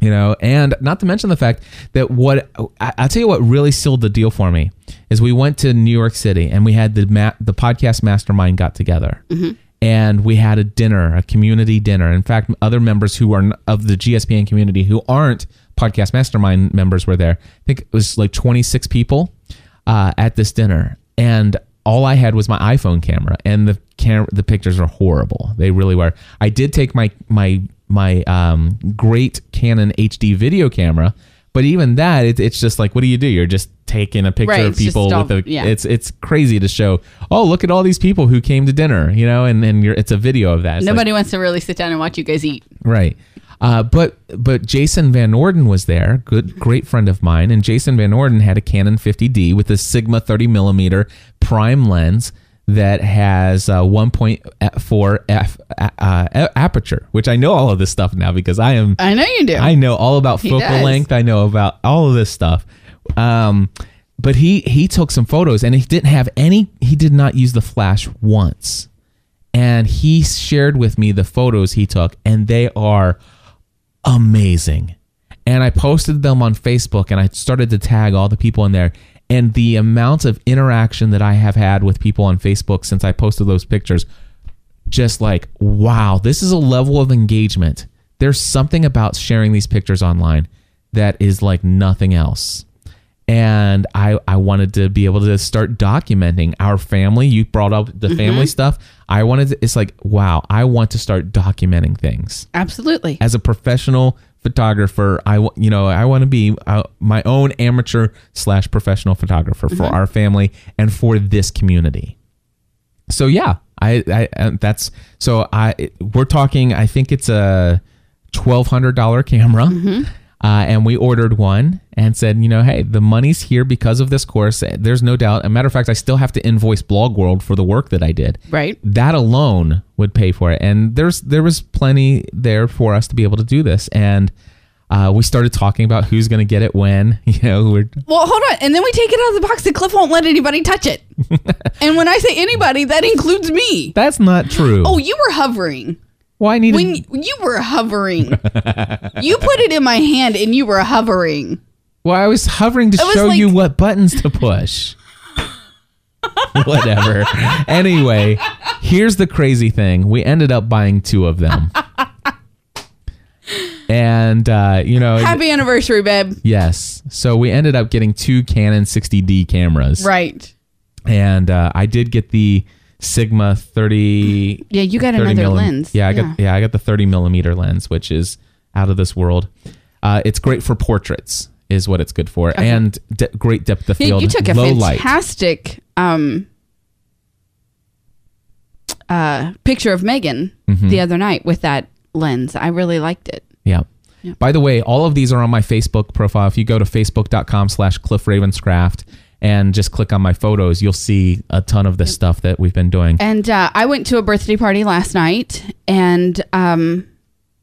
You know, and not to mention the fact that what I, I'll tell you what really sealed the deal for me is we went to New York City and we had the ma- the podcast mastermind got together mm-hmm. and we had a dinner, a community dinner. In fact, other members who are of the GSPN community who aren't podcast mastermind members were there. I think it was like 26 people uh, at this dinner, and all I had was my iPhone camera, and the cam- the pictures are horrible. They really were. I did take my my my um, great Canon HD video camera, but even that, it, it's just like, what do you do? You're just taking a picture Right, of people with a. yeah. It's it's crazy to show. Oh, look at all these people who came to dinner, you know, and and you're, it's a video of that. It's like- Nobody wants to really sit down and watch you guys eat. Right. Uh, but but Jason Van Orden was there, good great friend of mine, and Jason Van Orden had a Canon 50D with a Sigma 30 millimeter prime lens that has uh, 1.4 f uh, uh, aperture, which I know all of this stuff now because I am I know you do. I know all about He focal does. length. I know about all of this stuff. Um, but he he took some photos and he didn't have any. He did not use the flash once, and he shared with me the photos he took, and they are amazing. And I posted them on Facebook, and I started to tag all the people in there. And the amount of interaction that I have had with people on Facebook since I posted those pictures just like wow this is a level of engagement there's something about sharing these pictures online that is like nothing else and i i wanted to be able to start documenting our family. You brought up the family stuff. I wanted to it's like wow i want to start documenting things. Absolutely. as a professional photographer i you know i want to be uh, my own amateur slash professional photographer for our family and for this community. So yeah i i uh, that's so i we're talking i think it's a $1200 camera uh, and we ordered one and said you know hey the money's here because of this course there's no doubt a matter of fact i still have to invoice blog world for the work that i did Right. that alone would pay for it and there's there was plenty there for us to be able to do this and uh, we started talking about who's going to get it when you know we're Well, hold on. And then we take it out of the box and Cliff won't let anybody touch it. and when I say anybody, that includes me. that's not true Oh, you were hovering. Well, I needed. When y- you were hovering, you put it in my hand and you were hovering. well, I was hovering to was show you what buttons to push. Whatever. anyway, here's the crazy thing: we ended up buying two of them, and uh, you know, Happy anniversary, babe. yes. So we ended up getting two Canon 60D cameras, Right. and uh, I did get the Sigma 30 Yeah, you got 30 another millim- lens. Yeah, I got yeah, I got the 30 millimeter lens, which is out of this world. Uh, it's great for portraits, is what it's good for, and de- great depth of field. you took a low light. fantastic um, uh, picture of Megan Mm-hmm. the other night with that lens. I really liked it. Yeah. By the way, all of these are on my Facebook profile. If you go to facebook.com slash Cliff Ravenscraft and just click on my photos, you'll see a ton of the stuff that we've been doing. And uh, I went to a birthday party last night, and um,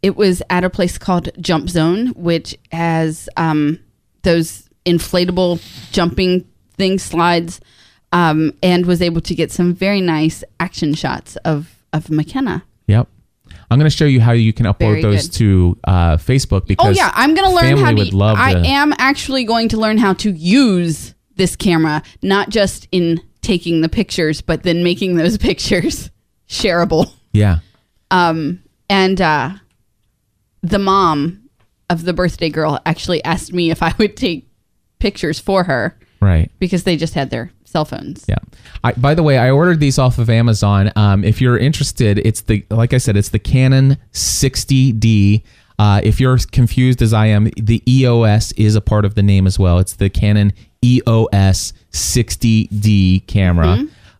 it was at a place called Jump Zone, which has um, those inflatable jumping thing slides, um, and was able to get some very nice action shots of of McKenna. Yep. I'm going to show you how you can upload Very those good. to uh, Facebook because Oh yeah, I'm gonna learn how to. would love I to- am actually going to learn how to use this camera, not just in taking the pictures, but then making those pictures shareable. Yeah. And uh, the mom of the birthday girl actually asked me if I would take pictures for her Right. because they just had their cell phones. Yeah. I, by the way, I ordered these off of Amazon. Um, if you're interested, it's the like I said, it's the Canon 60D. Uh, if you're confused as I am, the EOS is a part of the name as well. It's the Canon EOS 60D camera.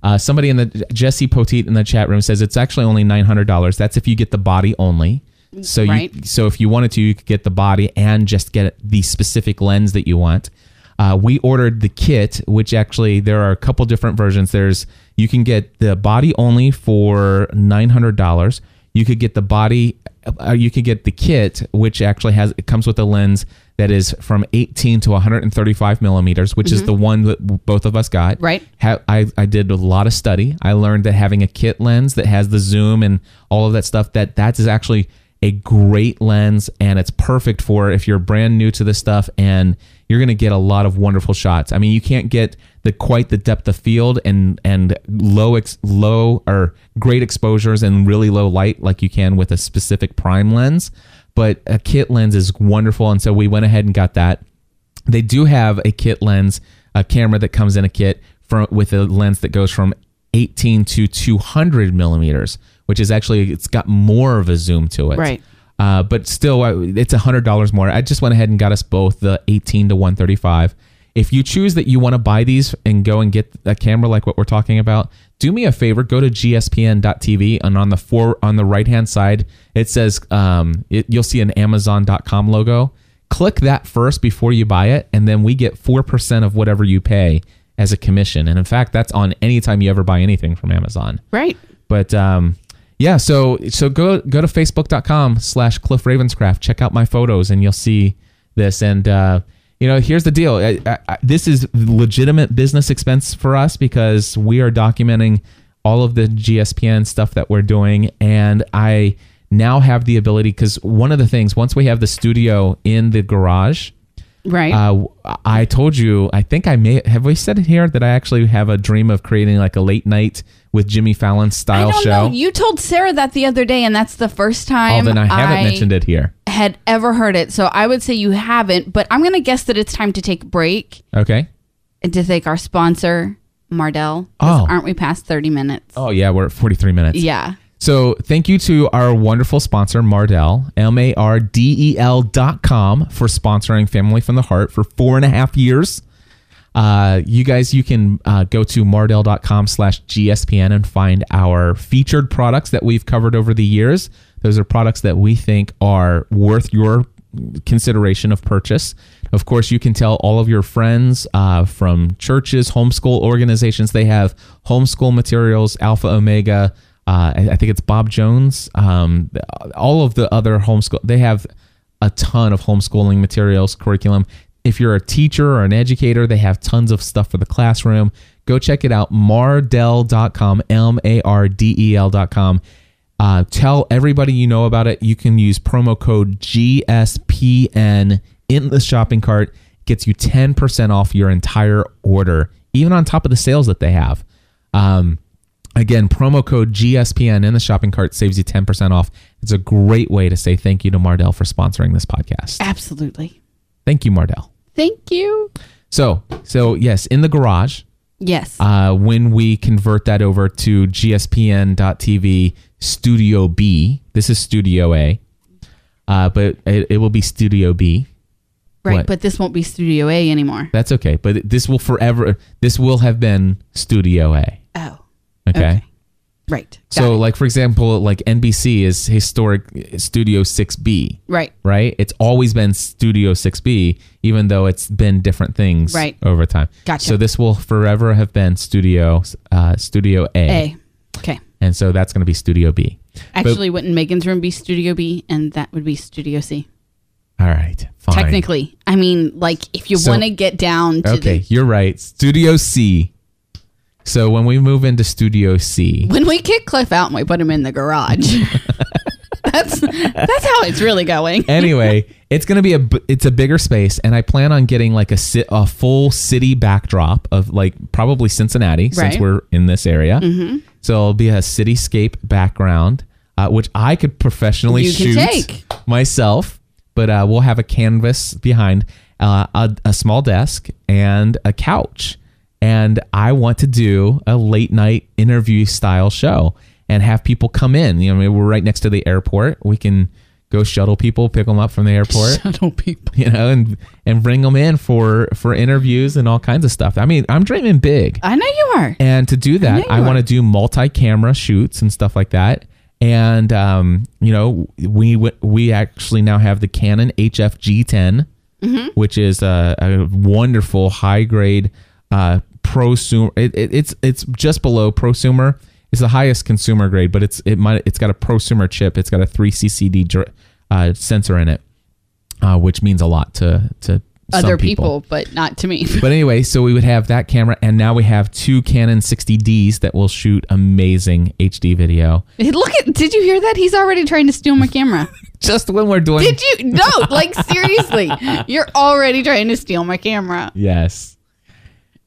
Uh, somebody in the Jesse Poteet in the chat room says it's actually only nine hundred dollars. That's if you get the body only. So you so if you wanted to, you could get the body and just get the specific lens that you want. Uh, we ordered the kit, which actually there are a couple different versions. There's you can get the body only for nine hundred dollars. You could get the body, uh, you could get the kit, which actually has it comes with a lens that is from 18 to 135 millimeters, which is mm-hmm. the one that both of us got. Right. Ha- I, I did a lot of study. I learned that having a kit lens that has the zoom and all of that stuff that that is actually a great lens and it's perfect for if you're brand new to this stuff and you're going to get a lot of wonderful shots. I mean, you can't get the quite the depth of field and and low ex, low or great exposures and really low light like you can with a specific prime lens, but a kit lens is wonderful and so we went ahead and got that. They do have a kit lens, a camera that comes in a kit from with a lens that goes from 18 to 200 millimeters, which is actually it's got more of a zoom to it. Right. Uh, but still, it's a hundred dollars more. I just went ahead and got us both the 18 to 135. If you choose that you want to buy these and go and get a camera like what we're talking about, do me a favor. Go to gspn.tv and on the four on the right hand side it says um, it, you'll see an Amazon.com logo. Click that first before you buy it, and then we get four percent of whatever you pay as a commission. And in fact, that's on any time you ever buy anything from Amazon. Right. But um, yeah, so so go go to facebook.com slash Cliff Ravenscraft. Check out my photos and you'll see this. And uh, you know, here's the deal. I, I, I- this is legitimate business expense for us because we are documenting all of the GSPN stuff that we're doing, and I now have the ability because one of the things once we have the studio in the garage. Right. Uh, I told you, I think I may have we said it here that I actually have a dream of creating like a late night with Jimmy Fallon I style don't show. know. You told Sarah that the other day, and that's the first time oh, then I haven't mentioned it here. had ever heard it. So I would say you haven't, but I'm to guess that it's time to take a break Okay. and to thank our sponsor, Mardel. Oh. Aren't we past 30 minutes? Oh yeah, we're at 43 minutes. Yeah. So thank you to our wonderful sponsor, Mardel, M A R D E L dot com, for sponsoring Family from the Heart for four and a half years. Uh, you guys, you can uh, go to mardel.com slash GSPN and find our featured products that we've covered over the years. Those are products that we think are worth your consideration of purchase. Of course, you can tell all of your friends uh, from churches, homeschool organizations. They have homeschool materials, Alpha Omega. Uh, I, think it's Bob Jones. Um, all of the other homeschool. They have a ton of homeschooling materials, curriculum. If you're a teacher or an educator, they have tons of stuff for the classroom. Go check it out, mardel.com, M A R D E L.com. Uh, tell everybody you know about it. You can use promo code GSPN in the shopping cart. Gets you 10% off your entire order, even on top of the sales that they have. Um, again, promo code GSPN in the shopping cart saves you 10% off. It's a great way to say thank you to Mardel for sponsoring this podcast. Absolutely. Thank you, Mardel. Thank you. So, so yes, in the garage, Yes. uh, when we convert that over to gspn.tv studio b this is studio a uh, but it, it will be studio b right. what? But this won't be Studio A anymore. that's okay but this will forever this will have been studio a Oh. okay, Right. Got so it. like for example like nbc is historic studio 6b right. right it's always been studio 6b even though it's been different things Right. over time Gotcha. so this will forever have been studio uh, studio a. A. Okay. and so that's going to be studio b Actually, wouldn't Megan's room be Studio B and that would be Studio C? all right fine Technically. I mean, like, if you So- want to get down to Okay, the. you're right. Studio C. So when we move into Studio C, When we kick Cliff out and we put him in the garage. that's that's how it's really going. anyway, it's gonna be a b- it's a bigger space, and I plan on getting like a sit a full city backdrop of like probably Cincinnati since Right. Mm-hmm. we're in this area. So it'll be a cityscape background, uh, which I could professionally You can shoot take. myself. But uh, we'll have a canvas behind, uh, a, a small desk, and a couch. And I want to do a late night interview style show and have people come in. You know, I we're right next to the airport. We can go shuttle people, pick them up from the airport, Shuttle people. you know, and and bring them in for for interviews and all kinds of stuff. I mean, I'm dreaming big. I know you are. And to do that, know I, want to do multi-camera shoots and stuff like that. And um, you know, we we actually now have the Canon HF G10, Mm-hmm. which is a, a wonderful high-grade uh, prosumer. It, it, it's it's just below prosumer. It's the highest consumer grade, but it's it might it's got a prosumer chip. It's got a three CCD uh, sensor in it, uh, which means a lot to to Other people. but not to me. but anyway, so we would have that camera, and now we have two Canon 60Ds that will shoot amazing HD video. Look at did you hear that? He's already trying to steal my camera. Just when we're doing, Did you? No, like seriously. You're already trying to steal my camera. yes,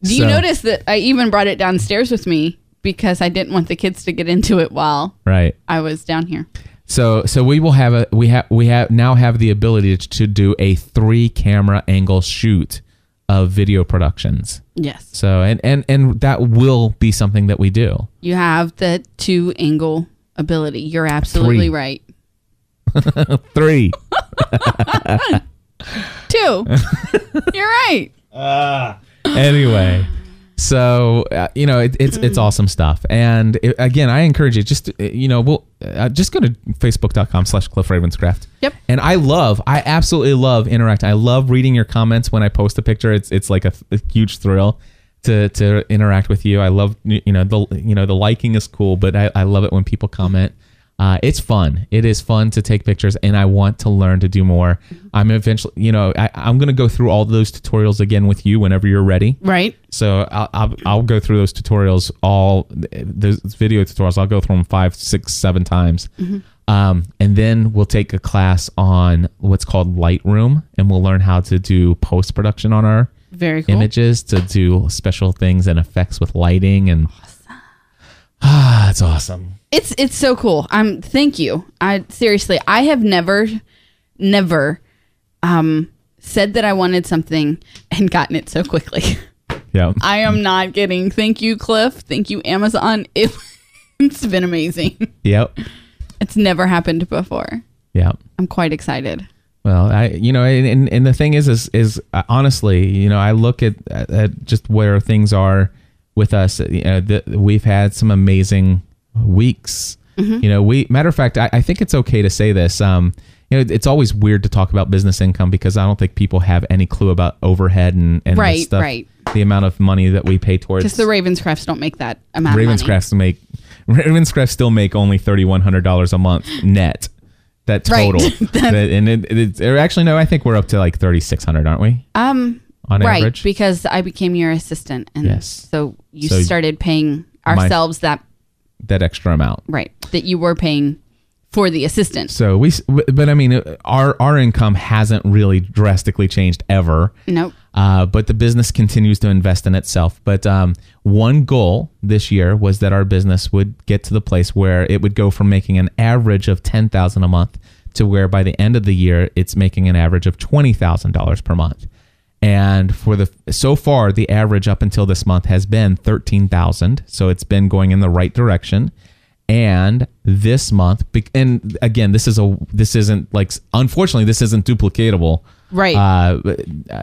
Do you So- notice that I even brought it downstairs with me because I didn't want the kids to get into it while right. I was down here. So so we will have a we have we have now have the ability to, to do a three camera angle shoot of video productions. Yes. So and and and that will be something that we do. You have the two angle ability. You're absolutely Three. right. Three. Two. You're right. Ah. Anyway so uh, you know it, it's it's awesome stuff. And it, again i encourage you just uh, you know we'll uh, just go to facebook.com slash cliff ravenscraft. Yep. and i love i absolutely love interact. I love reading your comments when i post a picture. It's it's like a, a huge thrill to to interact with you. I love you know the you know the liking is cool but i, I love it when people comment uh, it's fun. It is fun to take pictures, and I want to learn to do more. I'm eventually, you know, I, I'm going to go through all those tutorials again with you whenever you're ready. Right. So I'll, I'll, I'll go through those tutorials, all those video tutorials. I'll go through them five, six, seven times. Um, and then we'll take a class on what's called Lightroom, and we'll learn how to do post production on our Very cool. images to do special things and effects with lighting. And ah, it's awesome. It's it's so cool. I'm thank you. I seriously, I have never never um said that I wanted something and gotten it so quickly. Yeah. I am not getting thank you Cliff, thank you Amazon. It, it's been amazing. Yep. It's never happened before. Yep. I'm quite excited. Well, I you know, and, and the thing is, is is uh, honestly, you know, I look at, at just where things are with us. You know, the, we've had some amazing weeks. You know, we matter of fact, I, I think it's okay to say this. Um, you know, it's always weird to talk about business income because I don't think people have any clue about overhead and and the Right, stuff, right. the amount of money that we pay towards Because the Ravenscrafts don't make that amount of money. Make Ravenscraft still make only thirty one hundred dollars a month net. That Right. total, That- and it, it, or actually no, I think we're up to like thirty six hundred, aren't we? Um, On right, average? because I became your assistant, and Yes. so you So started paying ourselves that that extra amount. Right. That you were paying for the assistant. So we, s- but I mean, our our income hasn't really drastically changed ever. Nope. Uh, but the business continues to invest in itself. But um, one goal this year was that our business would get to the place where it would go from making an average of ten thousand a month to where by the end of the year it's making an average of twenty thousand dollars per month. And for the so far, the average up until this month has been thirteen thousand. So it's been going in the right direction. And this month, and again, this is a this isn't like unfortunately this isn't duplicatable. Right. Uh, but, uh,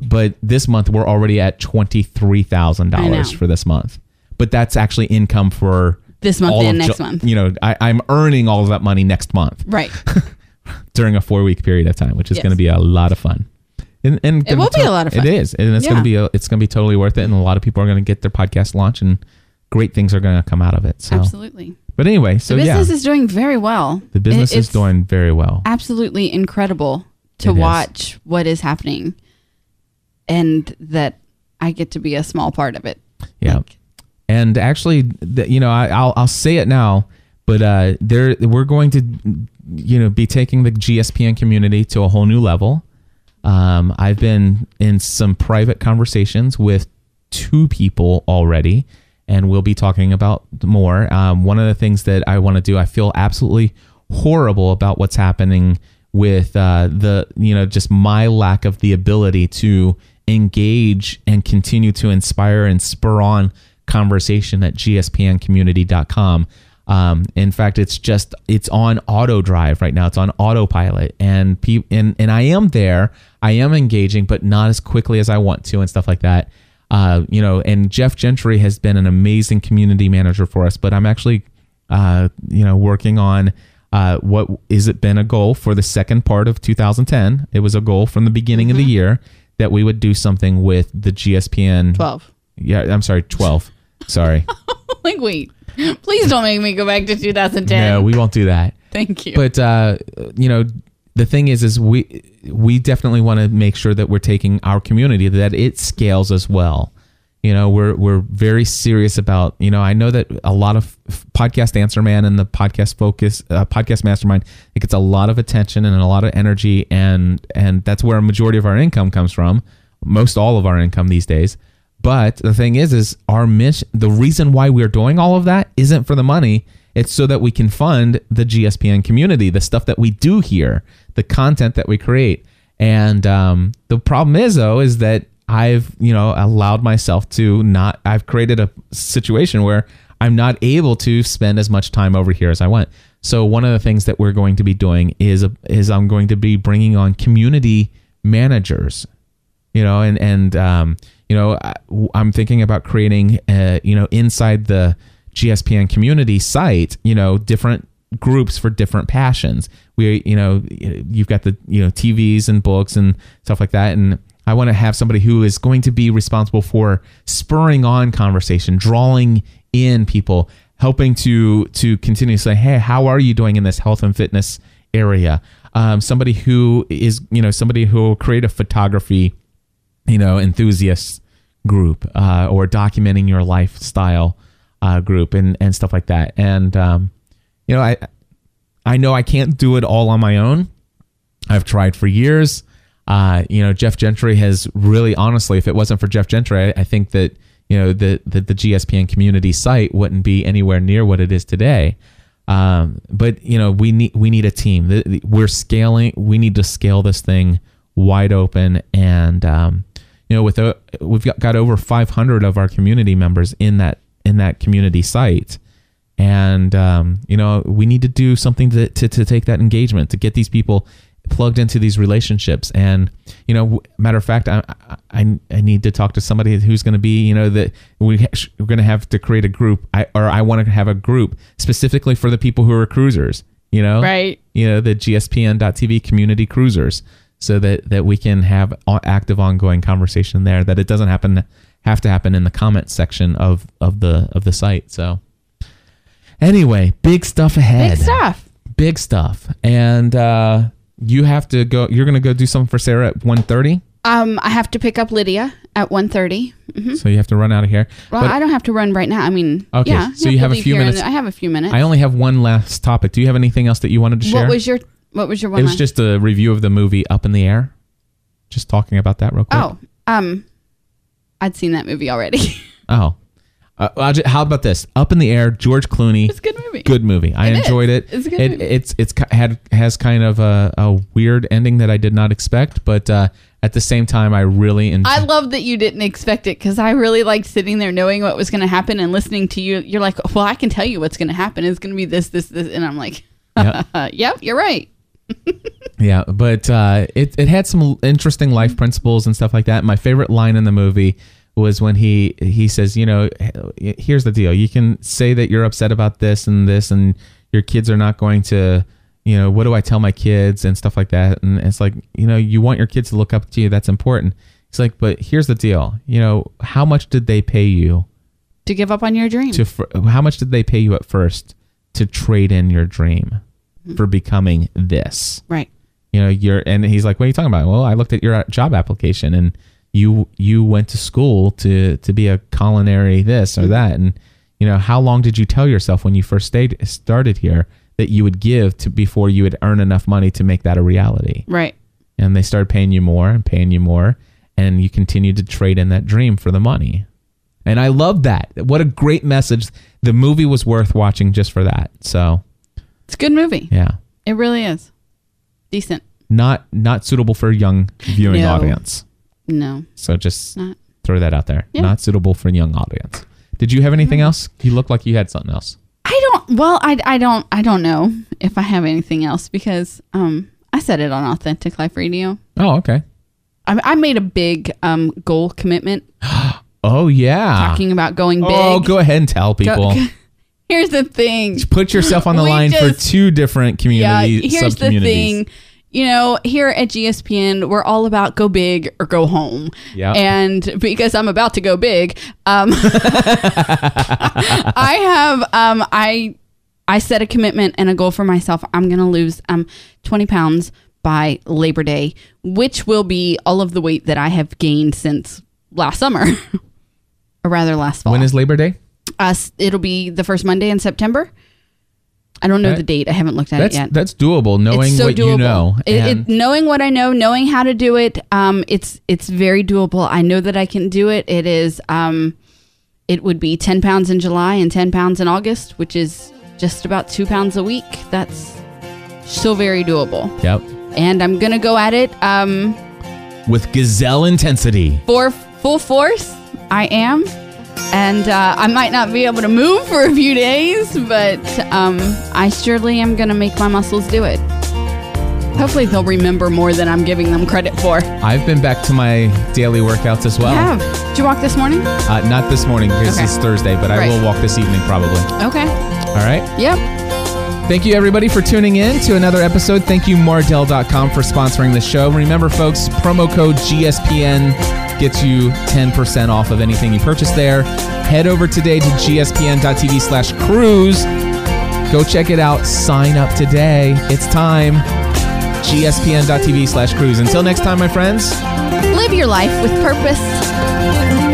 but this month we're already at twenty three thousand dollars for this month. But that's actually income for This month and next Ju- month. You know, I, I'm earning all of that money next month Right. during a four week period of time, which is Yes. going to be a lot of fun. And, and It will be a lot of fun. It is, and it's gonna be a, it's going to be totally worth it. And a lot of people are going to get their podcast launch, and great things are going to come out of it. So, Absolutely. but anyway, so the yeah, business is doing very well. the business It- is it's doing very well. absolutely incredible to It is. watch what is happening and that I get to be a small part of it. Yeah. Like, and actually you know I, I'll, I'll say it now but uh, there we're going to you know be taking the gspn community to a whole new level um, i've been in some private conversations with two people already and we'll be talking about more. Um, one of the things that i want to do i feel absolutely horrible about what's happening with uh, the you know just my lack of the ability to engage and continue to inspire and spur on conversation at gspncommunity.com um, in fact it's just it's on auto drive right now. It's on autopilot. And pe- and and i am there. I am engaging but not as quickly as i want to and stuff like that. Uh, you know and jeff gentry has been an amazing community manager for us but i'm actually uh, you know working on uh, what is it been a goal for the second part of 2010 it was a goal from the beginning of the year that we would do something with the gspn 12. yeah i'm sorry 12 sorry. Like, wait, please don't make me go back to 2010. no we won't do that Thank you. but uh, you know the thing is is we we definitely want to make sure that we're taking our community that it scales as well you know we're we're very serious about you know i know that a lot of podcast answer man and the podcast focus uh, podcast mastermind it gets a lot of attention and a lot of energy and and that's where a majority of our income comes from most all of our income these days but the thing is is our mission the reason why we're doing all of that isn't for the money. It's so that we can fund the gspn community the stuff that we do here the content that we create. And um, the problem is though is that i've you know allowed myself to not i've created a situation where i'm not able to spend as much time over here as i want. So one of the things that we're going to be doing is is i'm going to be bringing on community managers you know and and um, you know I, i'm thinking about creating uh, you know inside the gspn community site you know different groups for different passions. We you know you've got the you know tvs and books and stuff like that and i want to have somebody who is going to be responsible for spurring on conversation drawing in people helping to to continue to say hey how are you doing in this health and fitness area? Um, somebody who is you know somebody who will create a photography you know enthusiast group uh, or documenting your lifestyle uh, group and and stuff like that. And um, you know i i know i can't do it all on my own. I've tried for years. Uh, you know jeff gentry has really honestly if it wasn't for jeff gentry i, I think that you know the, the the gspn community site wouldn't be anywhere near what it is today. Um, but you know we need we need a team. We're scaling we need to scale this thing wide open and um, you know with a, we've got, got over 500 of our community members in that in that community site. And um, you know we need to do something to, to, to take that engagement to get these people plugged into these relationships. And you know matter of fact i i, I need to talk to somebody who's going to be you know that we we're going to have to create a group. I, or i want to have a group specifically for the people who are cruisers you know? Right. you know the gspn.tv community cruisers so that that we can have active ongoing conversation there that it doesn't happen have to happen in the comment section of of the of the site so anyway big stuff ahead Big stuff. big stuff and uh you have to go you're gonna go do something for sarah at 1.30 Um, I have to pick up Lydia at 1.30. hmm So you have to run out of here. Well, But I don't have to run right now. I mean, Okay, yeah. so you have a few minutes. I have a few minutes. I only have one last topic. Do you have anything else that you wanted to share? what was your What was your one? it was line? just a review of the movie Up in the Air. Just talking about that real quick. Oh, um, I'd seen that movie already. Oh. Uh, I'll how about this? Up in the Air, George Clooney. it's a good movie. Good movie. I It is. enjoyed it. It's a good it movie. it's it's had has kind of a, a weird ending that I did not expect, but uh, at the same time, I really enjoyed. I love that you didn't expect it because I really liked sitting there knowing what was going to happen and listening to you. You're like, well, I can tell you what's going to happen. It's going to be this, this, this, and I'm like, Yeah. yep, you're right. Yeah, but uh, it it had some interesting life principles and stuff like that. My favorite line in the movie was when he he says, you know, here's the deal: you can say that you're upset about this and this, and your kids are not going to, you know, what do I tell my kids and stuff like that. And it's like, you know, you want your kids to look up to you. That's important. He's like, but here's the deal: you know, how much did they pay you To give up on your dream. to? How much did they pay you at first to trade in your dream for becoming this? right. you know you're and he's like what are you talking about? Well i looked at your uh, job application and you you went to school to to be a culinary this or mm-hmm. that. And you know how long did you tell yourself when you first stayed started here that you would give to before you would earn enough money to make that a reality? Right. and they started paying you more and paying you more and you continued to trade in that dream for the money. And i love that. What a great message. The movie was worth watching just for that. So It's a good movie. yeah It really is. Decent. not not suitable for a young viewing No. audience No, So just not. throw that out there. Yeah. Not suitable for a young audience. Did you have anything else? You look like you had something else. I don't. Well, I, I don't. I don't know if I have anything else because um I said it on Authentic Life Radio. Oh, okay. I, I made a big um goal commitment Oh yeah. talking about going big. oh, go ahead and tell Go- people. Here's the thing. Put yourself on the We line for two different Yeah, community here's the thing. You know, here at GSPN, we're all about go big or go home. Yeah. And because I'm about to go big, um, I have um, I I set a commitment and a goal for myself. I'm going to lose um 20 pounds by Labor Day, which will be all of the weight that I have gained since last summer, or rather last fall. When is Labor Day? Us, it'll be the first Monday in September. I don't know Okay. the date. I haven't looked at it yet. that's doable. Knowing so what doable. you know. It- it- knowing what I know, knowing how to do it, um, it's it's very doable. I know that I can do it. It is, um, it would be ten pounds in July and ten pounds in August, which is just about two pounds a week. That's still very doable. yep. And I'm gonna go at it um, With gazelle intensity. for full force. I am. And uh, I might not be able to move for a few days, but um, I surely am going to make my muscles do it. Hopefully, they'll remember more than I'm giving them credit for. I've been back to my daily workouts as well. You have. Did you walk this morning? Uh, not this morning because Okay. it's Thursday, but I Right. will walk this evening probably. Okay. All right. Yep. Thank you, everybody, for tuning in to another episode. Thank you, Mardel.com, for sponsoring the show. Remember, folks, promo code GSPN gets you 10% off of anything you purchase there. Head over today to gspn.tv slash cruise. Go check it out. Sign up today. It's time. gspn.tv slash cruise. Until next time, my friends. Live your life with purpose.